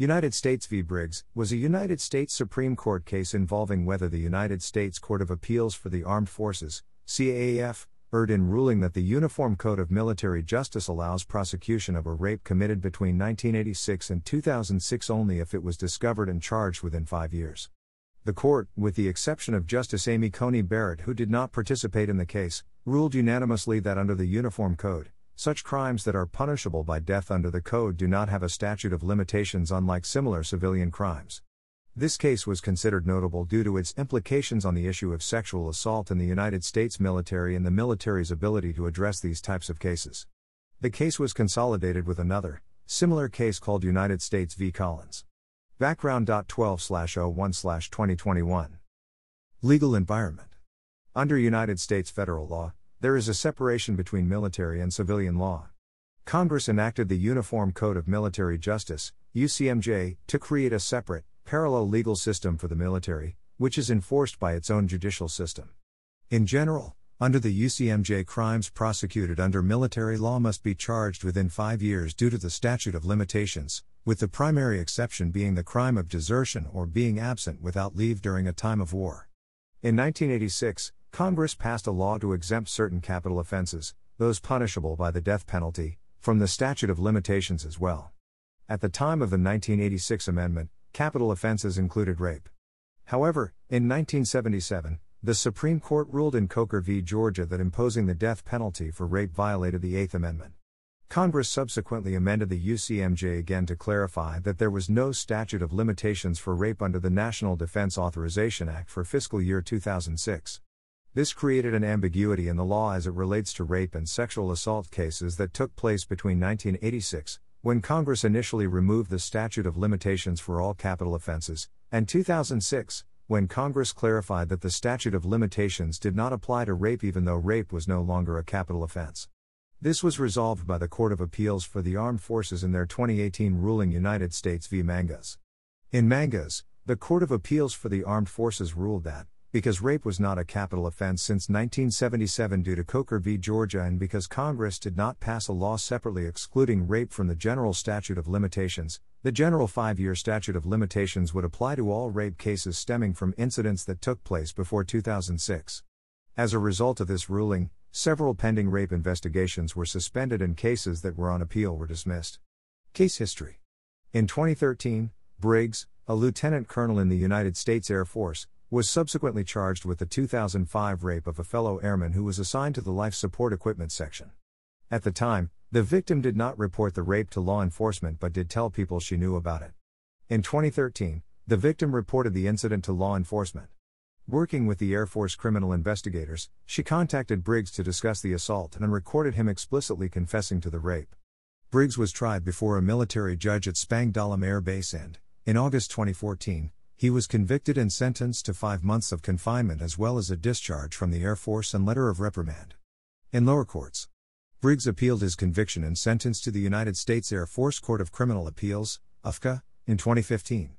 United States v. Briggs was a United States Supreme Court case involving whether the United States Court of Appeals for the Armed Forces, CAAF, erred in ruling that the Uniform Code of Military Justice allows prosecution of a rape committed between 1986 and 2006 only if it was discovered and charged within five years. The court, with the exception of Justice Amy Coney Barrett, who did not participate in the case, ruled unanimously that under the Uniform Code, such crimes that are punishable by death under the Code do not have a statute of limitations unlike similar civilian crimes. This case was considered notable due to its implications on the issue of sexual assault in the United States military and the military's ability to address these types of cases. The case was consolidated with another, similar case called United States v. Collins. Background 12 01 2021. Legal environment. Under United States federal law, there is a separation between military and civilian law. Congress enacted the Uniform Code of Military Justice, UCMJ, to create a separate, parallel legal system for the military, which is enforced by its own judicial system. In general, under the UCMJ, crimes prosecuted under military law must be charged within five years due to the statute of limitations, with the primary exception being the crime of desertion or being absent without leave during a time of war. In 1986, Congress passed a law to exempt certain capital offenses, those punishable by the death penalty, from the statute of limitations as well. At the time of the 1986 amendment, capital offenses included rape. However, in 1977, the Supreme Court ruled in Coker v. Georgia that imposing the death penalty for rape violated the Eighth Amendment. Congress subsequently amended the UCMJ again to clarify that there was no statute of limitations for rape under the National Defense Authorization Act for fiscal year 2006. This created an ambiguity in the law as it relates to rape and sexual assault cases that took place between 1986, when Congress initially removed the statute of limitations for all capital offenses, and 2006, when Congress clarified that the statute of limitations did not apply to rape even though rape was no longer a capital offense. This was resolved by the Court of Appeals for the Armed Forces in their 2018 ruling United States v. Mangas. In Mangas, the Court of Appeals for the Armed Forces ruled that, because rape was not a capital offense since 1977 due to Coker v. Georgia and because Congress did not pass a law separately excluding rape from the general statute of limitations, the general five year statute of limitations would apply to all rape cases stemming from incidents that took place before 2006. As a result of this ruling, several pending rape investigations were suspended and cases that were on appeal were dismissed. Case history In 2013, Briggs, a lieutenant colonel in the United States Air Force, was subsequently charged with the 2005 rape of a fellow airman who was assigned to the life support equipment section. At the time, the victim did not report the rape to law enforcement but did tell people she knew about it. In 2013, the victim reported the incident to law enforcement. Working with the Air Force criminal investigators, she contacted Briggs to discuss the assault and recorded him explicitly confessing to the rape. Briggs was tried before a military judge at Spangdahlem Air Base and, in August 2014, he was convicted and sentenced to five months of confinement as well as a discharge from the Air Force and letter of reprimand. In lower courts, Briggs appealed his conviction and sentence to the United States Air Force Court of Criminal Appeals, UFCA, in 2015.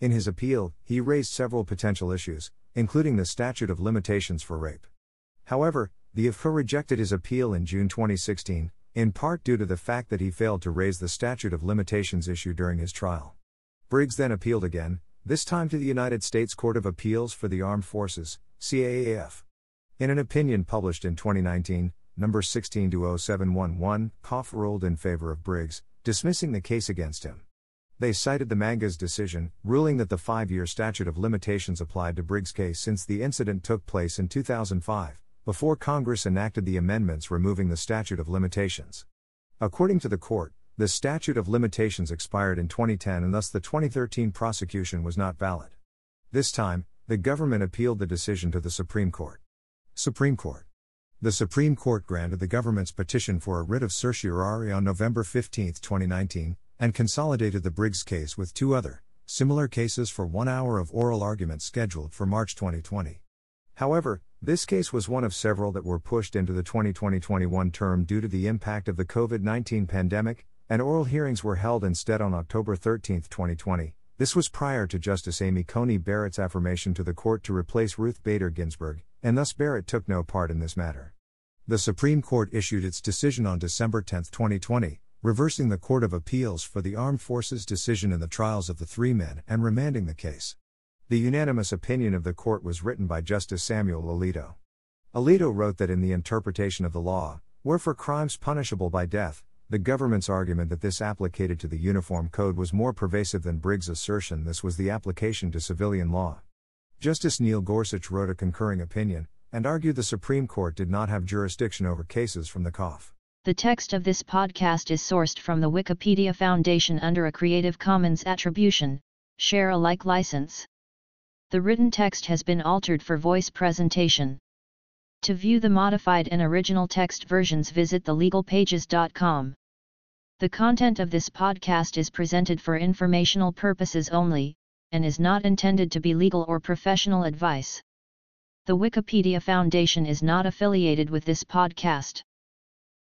In his appeal, he raised several potential issues, including the statute of limitations for rape. However, the UFCA rejected his appeal in June 2016, in part due to the fact that he failed to raise the statute of limitations issue during his trial. Briggs then appealed again, this time to the United States Court of Appeals for the Armed Forces, CAAF. In an opinion published in 2019, number 16-0711, CAAF ruled in favor of Briggs, dismissing the case against him. They cited the Mangas decision, ruling that the five year statute of limitations applied to Briggs' case since the incident took place in 2005, before Congress enacted the amendments removing the statute of limitations. According to the court, the statute of limitations expired in 2010 and thus the 2013 prosecution was not valid. This time, the government appealed the decision to the Supreme Court. Supreme Court. The Supreme Court granted the government's petition for a writ of certiorari on November 15, 2019, and consolidated the Briggs case with two other, similar cases for one hour of oral argument scheduled for March 2020. However, this case was one of several that were pushed into the 2020 21 term due to the impact of the COVID 19 pandemic, and oral hearings were held instead on October 13, 2020. This was prior to Justice Amy Coney Barrett's affirmation to the court to replace Ruth Bader Ginsburg, and thus Barrett took no part in this matter. The Supreme Court issued its decision on December 10, 2020, reversing the Court of Appeals for the Armed Forces decision in the trials of the three men and remanding the case. The unanimous opinion of the court was written by Justice Samuel Alito. Alito wrote that in the interpretation of the law, where for crimes punishable by death, the government's argument that this applicated to the Uniform Code was more pervasive than Briggs' assertion this was the application to civilian law. Justice Neil Gorsuch wrote a concurring opinion, and argued the Supreme Court did not have jurisdiction over cases from the CAAF. The text of this podcast is sourced from the Wikimedia Foundation under a Creative Commons Attribution, Share Alike license. The written text has been altered for voice presentation. To view the modified and original text versions visit thelegalpages.com. The content of this podcast is presented for informational purposes only, and is not intended to be legal or professional advice. The Wikimedia Foundation is not affiliated with this podcast.